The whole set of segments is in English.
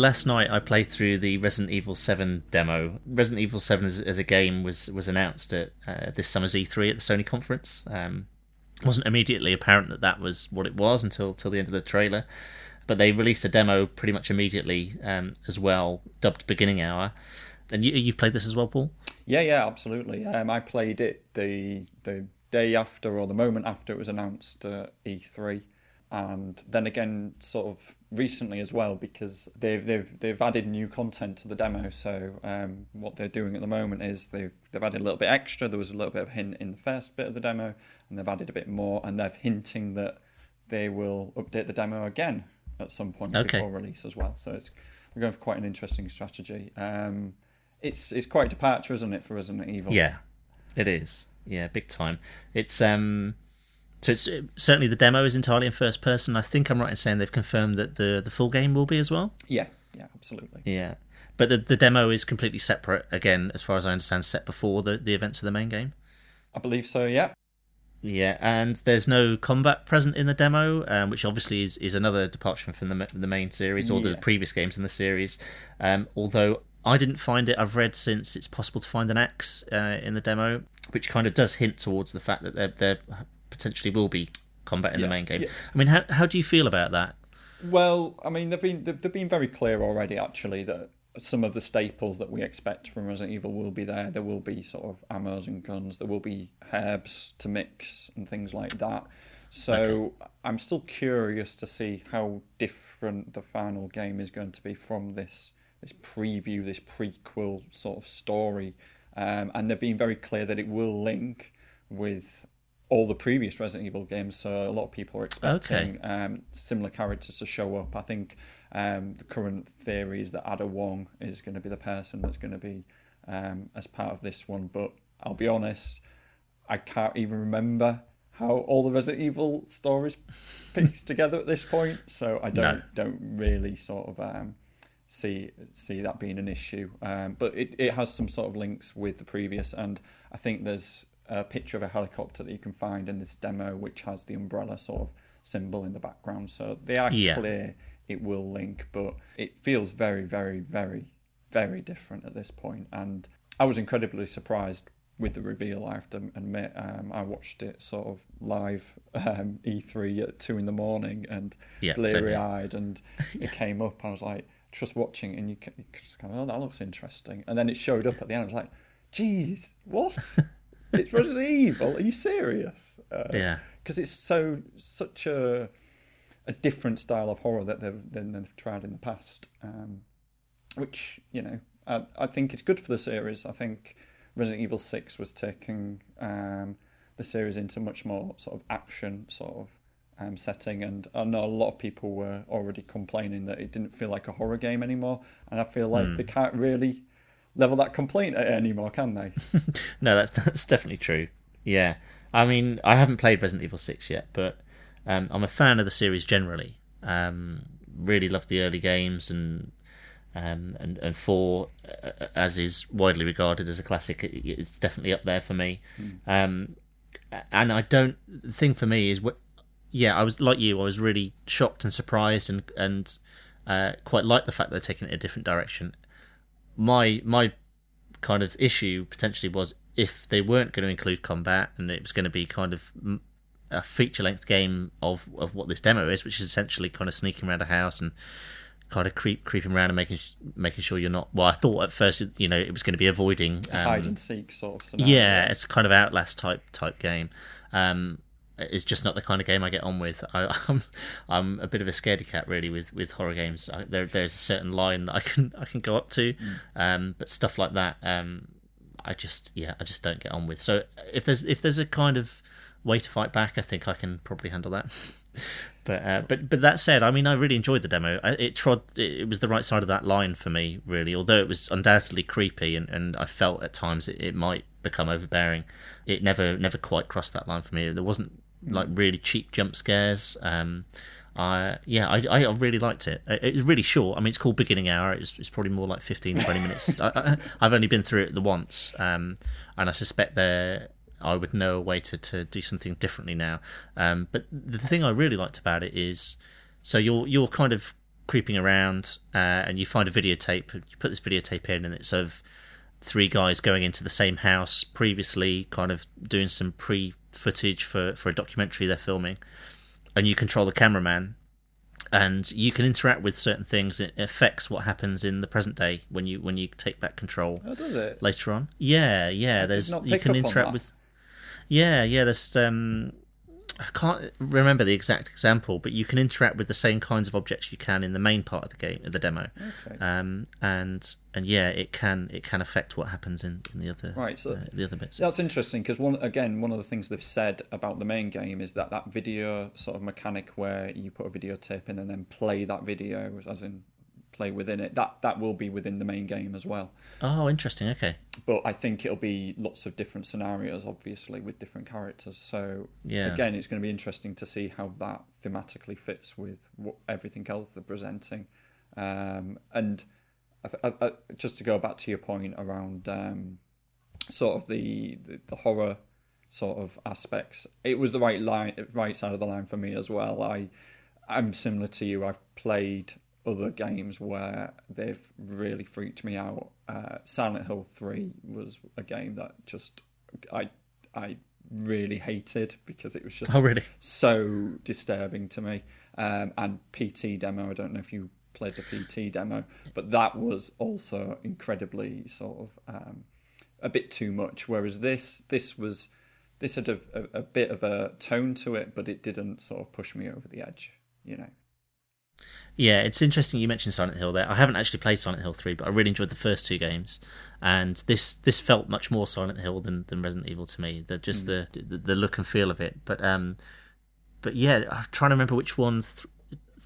last night I played through the Resident Evil 7 demo. Resident Evil 7 as, as a game was was announced at uh, this summer's E3 at the Sony conference. Um, wasn't immediately apparent that that was what it was until till the end of the trailer, but they released a demo pretty much immediately um, as well, dubbed Beginning Hour. And you, you've played this as well, Paul? Yeah, yeah, absolutely. Um, I played it the the day after or the moment after it was announced at E3, and then again, sort of recently as well because they've they've they've added new content to the demo. So um, what they're doing at the moment is they've they've added a little bit extra. There was a little bit of hint in the first bit of the demo, and they've added a bit more, and they're hinting that they will update the demo again at some point okay. before release as well. So it's we're going for quite an interesting strategy. Um, it's it's quite a departure, isn't it, for Resident Evil? Yeah, it is. Yeah, big time. It's um, so it's certainly the demo is entirely in first person. I think I'm right in saying they've confirmed that the the full game will be as well. Yeah, yeah, absolutely. Yeah, but the the demo is completely separate. Again, as far as I understand, set before the the events of the main game. I believe so. Yeah. Yeah, and there's no combat present in the demo, um, which obviously is, is another departure from the the main series or yeah. the previous games in the series. Um, although I didn't find it. I've read since it's possible to find an axe uh, in the demo, which kind of does hint towards the fact that there, there potentially will be combat in yeah, the main game. Yeah. I mean, how how do you feel about that? Well, I mean, they've been they've, they've been very clear already, actually, that some of the staples that we expect from Resident Evil will be there. There will be sort of ammos and guns. There will be herbs to mix and things like that. So okay. I'm still curious to see how different the final game is going to be from this this preview, this prequel sort of story. Um, and they've been very clear that it will link with all the previous Resident Evil games. So a lot of people are expecting okay. um, similar characters to show up. I think um, the current theory is that Ada Wong is going to be the person that's going to be um, as part of this one. But I'll be honest, I can't even remember how all the Resident Evil stories pieced together at this point. So I don't no. don't really sort of um, see see that being an issue. Um, but it, it has some sort of links with the previous, and I think there's a picture of a helicopter that you can find in this demo, which has the umbrella sort of symbol in the background. So they are yeah. clear it will link, but it feels very, very, very, very different at this point. And I was incredibly surprised with the reveal. I have to admit, um, I watched it sort of live um, E3 at two in the morning and yeah, bleary eyed, and yeah. it came up. I was like just watching, and you, you just kind of, oh, that looks interesting. And then it showed up at the end. I was like, geez, what? it's Resident Evil. Are you serious? Uh, yeah. Because it's so such a a different style of horror that they've than they've tried in the past, um, which you know I, I, think it's good for the series. I think Resident Evil Six was taking um, the series into much more sort of action sort of um, setting, and I know a lot of people were already complaining that it didn't feel like a horror game anymore, and I feel like mm. they can't really level that complaint at anymore, can they? no, that's that's definitely true. Yeah, I mean, I haven't played Resident Evil Six yet, but um, I'm a fan of the series generally. Um, really love the early games and um, and and four, uh, as is widely regarded as a classic, it's definitely up there for me. Mm. Um, and I don't. The thing for me is what? yeah, I was like you. I was really shocked and surprised, and and uh, quite like the fact they're taking it a different direction. My my kind of issue potentially was if they weren't going to include combat, and it was going to be kind of a feature length game of of what this demo is, which is essentially kind of sneaking around a house and kind of creep creeping around and making making sure you're not. Well, I thought at first you know it was going to be avoiding um, hide and seek sort of. Scenario. Yeah, it's kind of Outlast type type game. Um, it's just not the kind of game I get on with. I, am I'm a bit of a scaredy cat really with, with horror games. I, there there's a certain line that I can I can go up to, mm. um, but stuff like that, um, I just yeah I just don't get on with. So if there's if there's a kind of way to fight back, I think I can probably handle that. but uh, but but that said, I mean I really enjoyed the demo. It trod it was the right side of that line for me really. Although it was undoubtedly creepy and, and I felt at times it, it might become overbearing. It never never quite crossed that line for me. There wasn't like really cheap jump scares. Um, I yeah, I, I really liked it. It was really short. I mean, it's called Beginning Hour. It's, it's probably more like 15, 20 minutes. I, have only been through it the once, um, and I suspect there I would know a way to, to do something differently now. Um, but the thing I really liked about it is, so you're you're kind of creeping around, uh, and you find a videotape. You put this videotape in, and it's of three guys going into the same house previously, kind of doing some pre footage for for a documentary they're filming, and you control the cameraman. And you can interact with certain things. It affects what happens in the present day when you when you take back control Oh, does it? later on. Yeah, yeah. there's not you can interact with. Yeah, yeah. There's um, I can't remember the exact example, but you can interact with the same kinds of objects you can in the main part of the game, the demo. Okay. Um, and and yeah, it can it can affect what happens in, in the other Right, so- uh, the other bits. That's interesting because one again, one of the things they've said about the main game is that that video sort of mechanic where you put a videotape in and then play that video, as in play within it. That that will be within the main game as well. Oh, interesting. Okay. But I think it'll be lots of different scenarios, obviously, with different characters. So Yeah. again, it's going to be interesting to see how that thematically fits with what, everything else they're presenting. Um, and I th- I, I, just to go back to your point around um, sort of the, the the horror sort of aspects, it was the right line, right side of the line for me as well. I I'm similar to you. I've played other games where they've really freaked me out. Uh, Silent Hill Three was a game that just I I really hated because it was just Oh, really? so disturbing to me. Um, and PT demo, I don't know if you played the PT demo, but that was also incredibly sort of um, a bit too much. Whereas this, this was this had a, a, a bit of a tone to it, but it didn't sort of push me over the edge. You know. Yeah, it's interesting you mentioned Silent Hill there. I haven't actually played Silent Hill 3, but I really enjoyed the first two games. And this this felt much more Silent Hill than, than Resident Evil to me. The just the, the the look and feel of it. But um but yeah, I'm trying to remember which one th-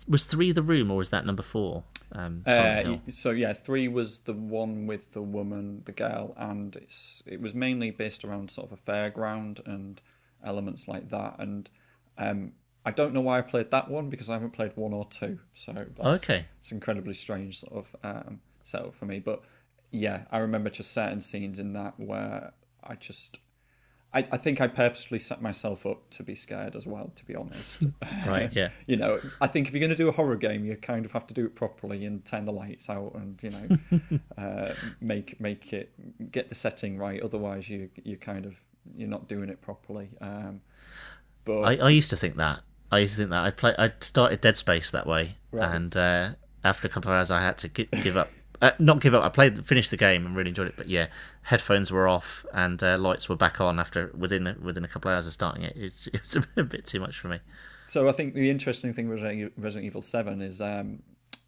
was 3 the room or was that number 4? Um Uh, so yeah, three was the one with the woman, the girl, and it's it was mainly based around sort of a fairground and elements like that. And um, I don't know why I played that one because I haven't played one or two. So that's, Okay. it's incredibly strange sort of um, setup for me. But yeah, I remember just certain scenes in that where I just. I, I think I purposefully set myself up to be scared as well, to be honest. Right, yeah. you know, I think if you're going to do a horror game, you kind of have to do it properly and turn the lights out and you know, uh, make make it get the setting right. Otherwise, you you kind of you're not doing it properly. Um, but I, I used to think that. I used to think that. I play. I started Dead Space that way, Right. and uh, after a couple of hours, I had to gi- give up. Uh, not give up. I played, finished the game, and really enjoyed it. But yeah, headphones were off and uh, lights were back on after within a, within a couple of hours of starting it. It's, it was a bit too much for me. So I think the interesting thing with Resident Resident Evil Seven is um,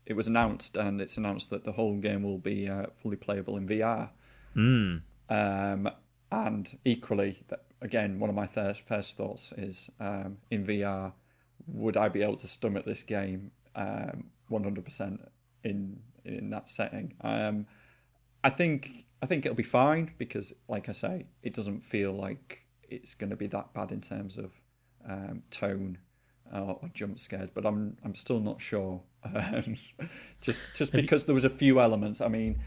it was announced, and it's announced that the whole game will be uh, fully playable in VR. Mm. Um, and equally, again, one of my first, first thoughts is um, in VR, would I be able to stomach this game um, 100% in in that setting? Um, I think I think it'll be fine because, like I say, it doesn't feel like it's going to be that bad in terms of um, tone or, or jump scares. But I'm I'm still not sure. Um, just just because there was a few elements. I mean,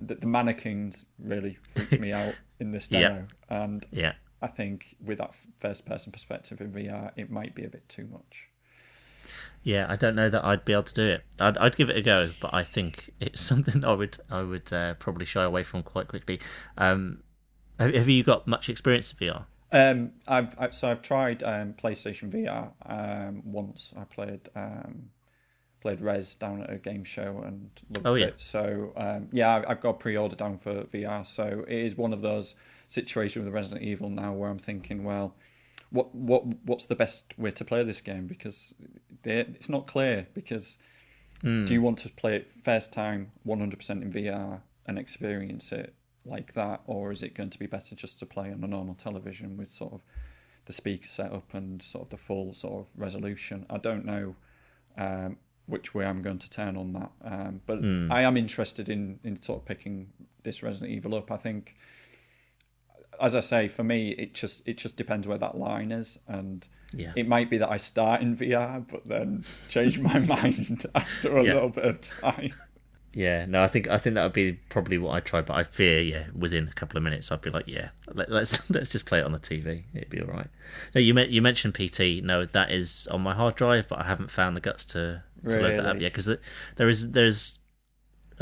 the, the mannequins really freaked me out in this Yeah. demo, and Yeah. I think with that first person perspective in VR, it might be a bit too much. Yeah, I don't know that I'd be able to do it. I'd, I'd give it a go, but I think it's something I would I would uh, probably shy away from quite quickly. Um, have, have you got much experience in VR? Um, I've, i so I've tried um, PlayStation VR um, once. I played um, played Rez down at a game show and loved Oh, yeah. it. So um, yeah, I've- got a pre-order down for VR. So it is one of those situations with Resident Evil now where I'm thinking, well, what what what's the best way to play this game because they, it's not clear. Because do you want to play it first time 100% in VR and experience it like that, or is it going to be better just to play on a normal television with sort of the speaker setup and sort of the full sort of resolution? I don't know um, which way I'm going to turn on that, um, but I am interested in in sort of picking this Resident Evil up. I think, as I say, for me, it just it just depends where that line is, and Yeah. it might be that I start in VR, but then change my mind after a Yeah. little bit of time. Yeah, no, I think I think that would be probably what I try, but I fear, yeah, within a couple of minutes, I'd be like, yeah, let, let's let's just play it on the TV. It'd be all right. No, you you mentioned PT. No, that is on my hard drive, but I haven't found the guts to to load that up yet because there is there's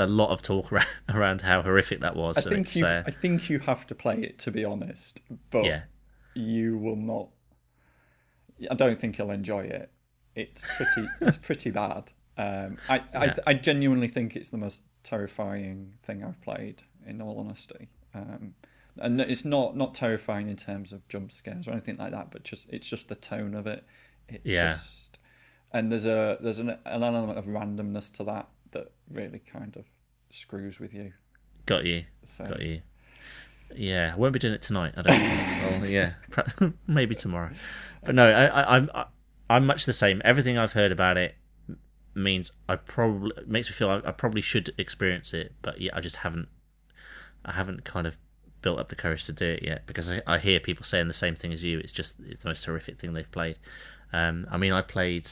a lot of talk around, around how horrific that was. I think you, uh, I think you have to play it to be honest, but yeah, you will not. I don't think you'll enjoy it. It's pretty. it's pretty bad. Um, I, Yeah. I I genuinely think it's the most terrifying thing I've played. In all honesty, um, and it's not not terrifying in terms of jump scares or anything like that, but just it's just the tone of it. It Yeah. Just, and there's a there's an, an element of randomness to that really kind of screws with you. got you, So got you. Yeah, I won't be doing it tonight. I don't. well, yeah, maybe tomorrow. But no, I, I, I'm I, I'm much the same. Everything I've heard about it means I probably makes me feel I, I probably should experience it, but yeah, I just haven't. I haven't kind of built up the courage to do it yet because I, I hear people saying the same thing as you. It's just it's the most horrific thing they've played. Um, I mean, I played.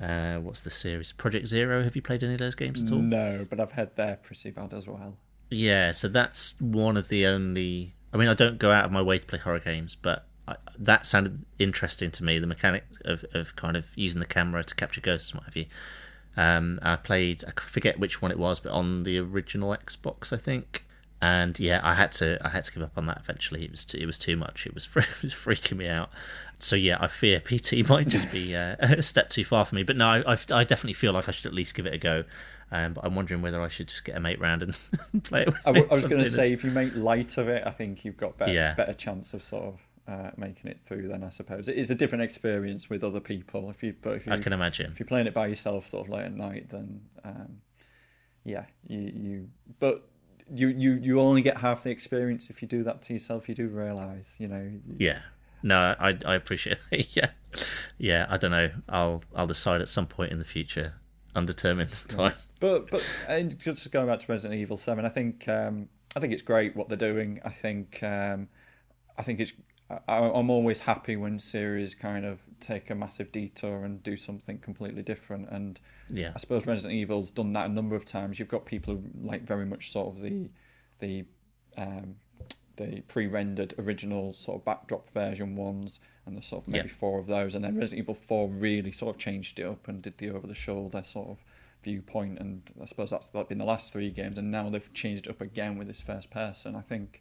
Uh, what's the series? Project Zero. Have you played any of those games at all? no, but I've heard they're pretty bad as well. Yeah, so that's one of the only. I mean, I don't go out of my way to play horror games, but I, that sounded interesting to me. The mechanic of, of kind of using the camera to capture ghosts and what have you. Um, I played. I forget which one it was, but on the original Xbox, I think. And yeah, I had to. I had to give up on that eventually. It was. Too, it was too much. It was. It was freaking me out. So yeah, I fear PT might just be uh, a step too far for me. But no, I, I, I definitely feel like I should at least give it a go. Um, but I'm wondering whether I should just get a mate round and play it with I, me. was going to say, if you make light of it, I think you've got better, Yeah. better chance of sort of uh, making it through. Then I suppose it is a different experience with other people. If you, but if you, I can imagine. if you're playing it by yourself, sort of late at night, then um, yeah, you, you. But you, you, you only get half the experience if you do that to yourself. You do realise, you know. Yeah. No, I I appreciate it. yeah. Yeah, I don't know. I'll I'll decide at some point in the future, undetermined time. But but and just going back to Resident Evil Seven, I think um, I think it's great what they're doing. I think um, I think it's I, I'm always happy when series kind of take a massive detour and do something completely different. And Yeah. I suppose Resident Evil's done that a number of times. You've got people who like very much sort of the the um, the pre-rendered original sort of backdrop version ones, and there's sort of maybe Yeah. four of those, and then Resident Evil Four really sort of changed it up and did the over-the-shoulder sort of viewpoint, and I suppose that's been the last three games, and now they've changed it up again with this first person. I think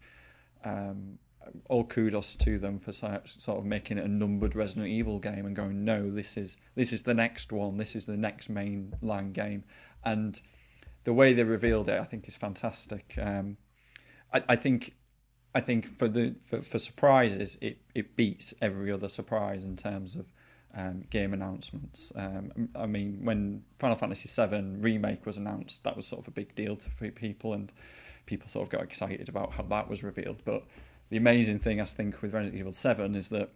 um, all kudos to them for sort of making it a numbered Resident Evil game and going, no, this is this is the next one, this is the next mainline game, and the way they revealed it, I think, is fantastic. Um, I, I think, I think for the for, for surprises, it, it beats every other surprise in terms of um, game announcements. Um, I mean, when Final Fantasy VII remake was announced, that was sort of a big deal to people, and people sort of got excited about how that was revealed. But the amazing thing, I think, with Resident Evil Seven is that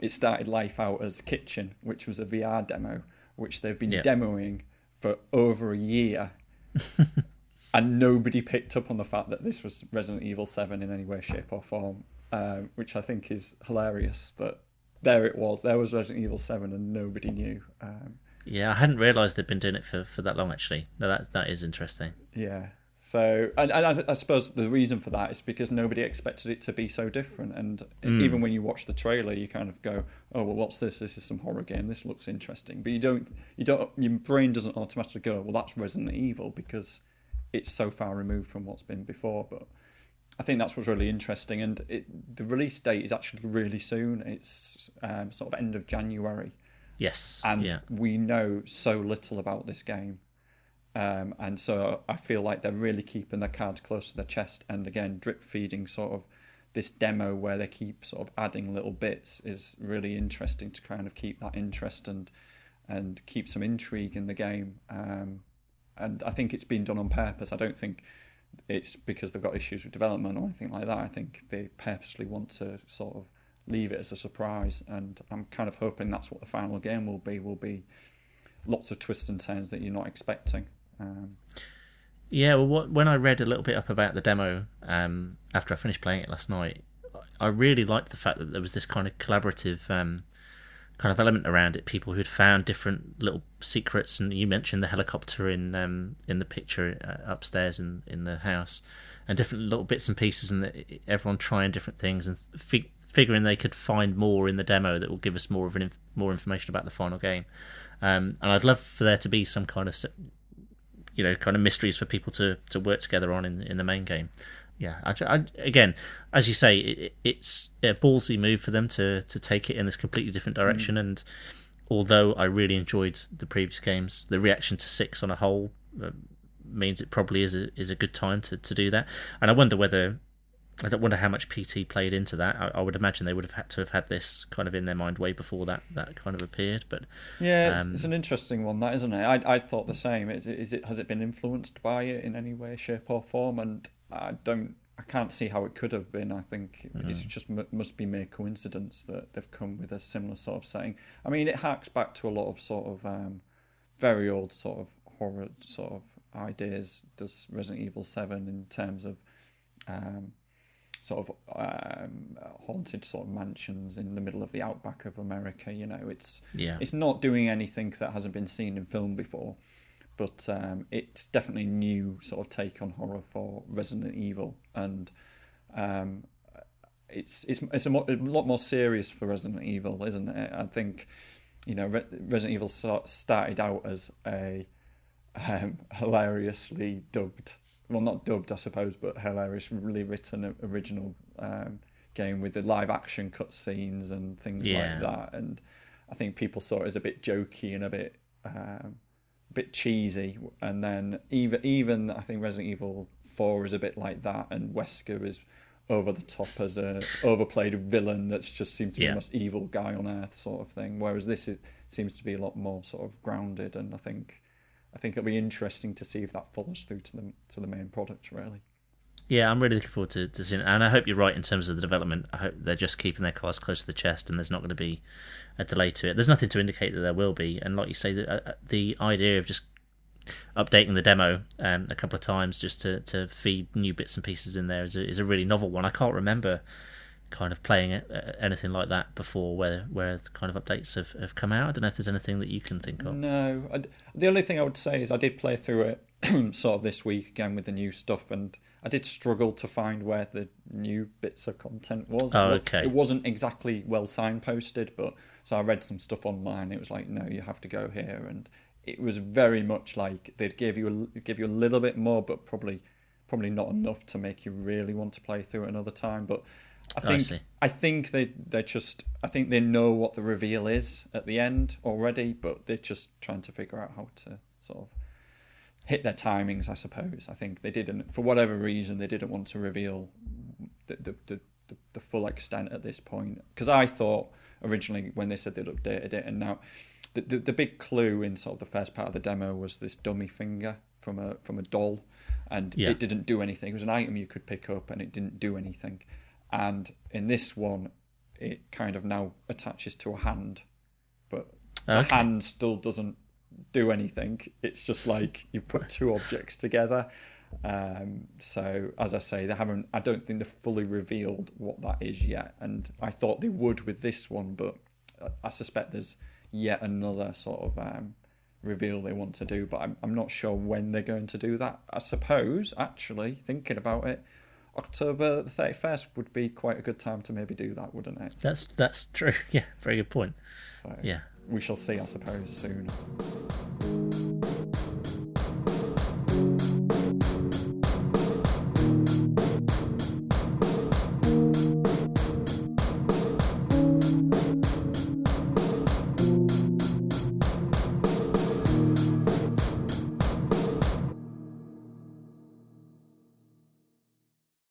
it started life out as Kitchen, which was a VR demo, which they've been Yeah. demoing for over a year and nobody picked up on the fact that this was Resident Evil 7 in any way, shape, or form, um, which I think is hilarious. But there it was. There was Resident Evil 7, and nobody knew. Um, Yeah, I hadn't realised they'd been doing it for, for that long. Actually, no, that that is interesting. yeah. So, and, and I, I suppose the reason for that is because nobody expected it to be so different. And even when you watch the trailer, you kind of go, "Oh, well, what's this? This is some horror game. This looks interesting." But you don't, you don't, your brain doesn't automatically go, "Well, that's Resident Evil," because it's so far removed from what's been before. But I think that's what's really interesting. And it, the release date is actually really soon. It's um, sort of end of January, Yes. and yeah. we know so little about this game. Um, and so I feel like they're really keeping their cards close to their chest. And again, drip feeding sort of this demo where they keep sort of adding little bits is really interesting to kind of keep that interest and and keep some intrigue in the game. Um, and I think it's been done on purpose. I don't think it's because they've got issues with development or anything like that. I think they purposely want to sort of leave it as a surprise. And I'm kind of hoping that's what the final game will be. Will be lots of twists and turns that you're not expecting. Um, Yeah, well, what, when I read a little bit up about the demo um, after I finished playing it last night, I really liked the fact that there was this kind of collaborative um, kind of element around it. People who'd found different little secrets, and you mentioned the helicopter in um, in the picture uh, upstairs in in the house, and different little bits and pieces, and the, everyone trying different things and fi- figuring they could find more in the demo that will give us more of an inf- more information about the final game. Um, and I'd love for there to be some kind of you know kind of mysteries for people to to work together on in in the main game. Yeah, I, I, again, as you say, it, it's a ballsy move for them to to take it in this completely different direction. Mm. And although I really enjoyed the previous games, the reaction to six on a whole uh, means it probably is a is a good time to, to do that. And I wonder whether I don't wonder how much PT played into that. I, I, would imagine they would have had to have had this kind of in their mind way before that, that kind of appeared. But yeah, um, it's an interesting one, that isn't it? I I thought the same. Is it, is it has it been influenced by it in any way, shape, or form? And I don't, I can't see how it could have been. I think mm. it just must be mere coincidence that they've come with a similar sort of setting. I mean, it harks back to a lot of sort of um, very old sort of horror sort of ideas. Does Resident Evil Seven in terms of um, sort of um, haunted sort of mansions in the middle of the outback of America. You know, it's yeah. it's not doing anything that hasn't been seen in film before, but um, it's definitely a new sort of take on horror for Resident Evil, and um, it's it's it's a, mo- a, lot more serious for Resident Evil, isn't it? I think you know Re- Resident Evil started out as a um, hilariously dubbed well, not dubbed, I suppose, but hilariously written original um, game with the live action cutscenes and things yeah. like that. And I think people saw it as a bit jokey and a bit um, a bit cheesy. And then even even I think Resident Evil Four is a bit like that, and Wesker is over the top as a overplayed villain that just seems to be yeah. the most evil guy on earth, sort of thing. Whereas this is, seems to be a lot more sort of grounded, and I think I think it'll be interesting to see if that follows through to the to the main product. Really. Yeah, I'm really looking forward to, to seeing it. And I hope you're right in terms of the development. I hope they're just keeping their cards close to the chest and there's not going to be a delay to it. There's nothing to indicate that there will be. And like you say, the, uh, the idea of just updating the demo um, a couple of times just to, to feed new bits and pieces in there is a, is a really novel one. I can't remember kind of playing it, uh, anything like that before where where the kind of updates have, have come out? I don't know if there's anything that you can think of. No. I, the only thing I would say is I did play through it sort of this week again with the new stuff and I did struggle to find where the new bits of content was. Oh, okay. It wasn't exactly well signposted, but so I read some stuff online. It was like, no, you have to go here, and it was very much like they'd give you a, give you a little bit more, but probably probably not enough to make you really want to play through it another time. But Oh, I think I, I, think they they just I think they know what the reveal is at the end already, but they're just trying to figure out how to sort of hit their timings. I suppose I think they didn't for whatever reason they didn't want to reveal the the the, the, the full extent at this point because I thought originally when they said they'd updated it and now the, the the big clue in sort of the first part of the demo was this dummy finger from a from a doll and yeah. it didn't do anything. It was an item you could pick up and it didn't do anything and in this one, it kind of now attaches to a hand, but the okay. hand still doesn't do anything. It's just like you've put two objects together. Um, so as I say, they haven't. I don't think they've fully revealed what that is yet, and I thought they would with this one, but I suspect there's yet another sort of um, reveal they want to do, but I'm, I'm not sure when they're going to do that. I suppose, actually, thinking about it, October the 31st would be quite a good time to maybe do that, wouldn't it? That's that's true. Yeah, very good point. So yeah. We shall see, I suppose, soon.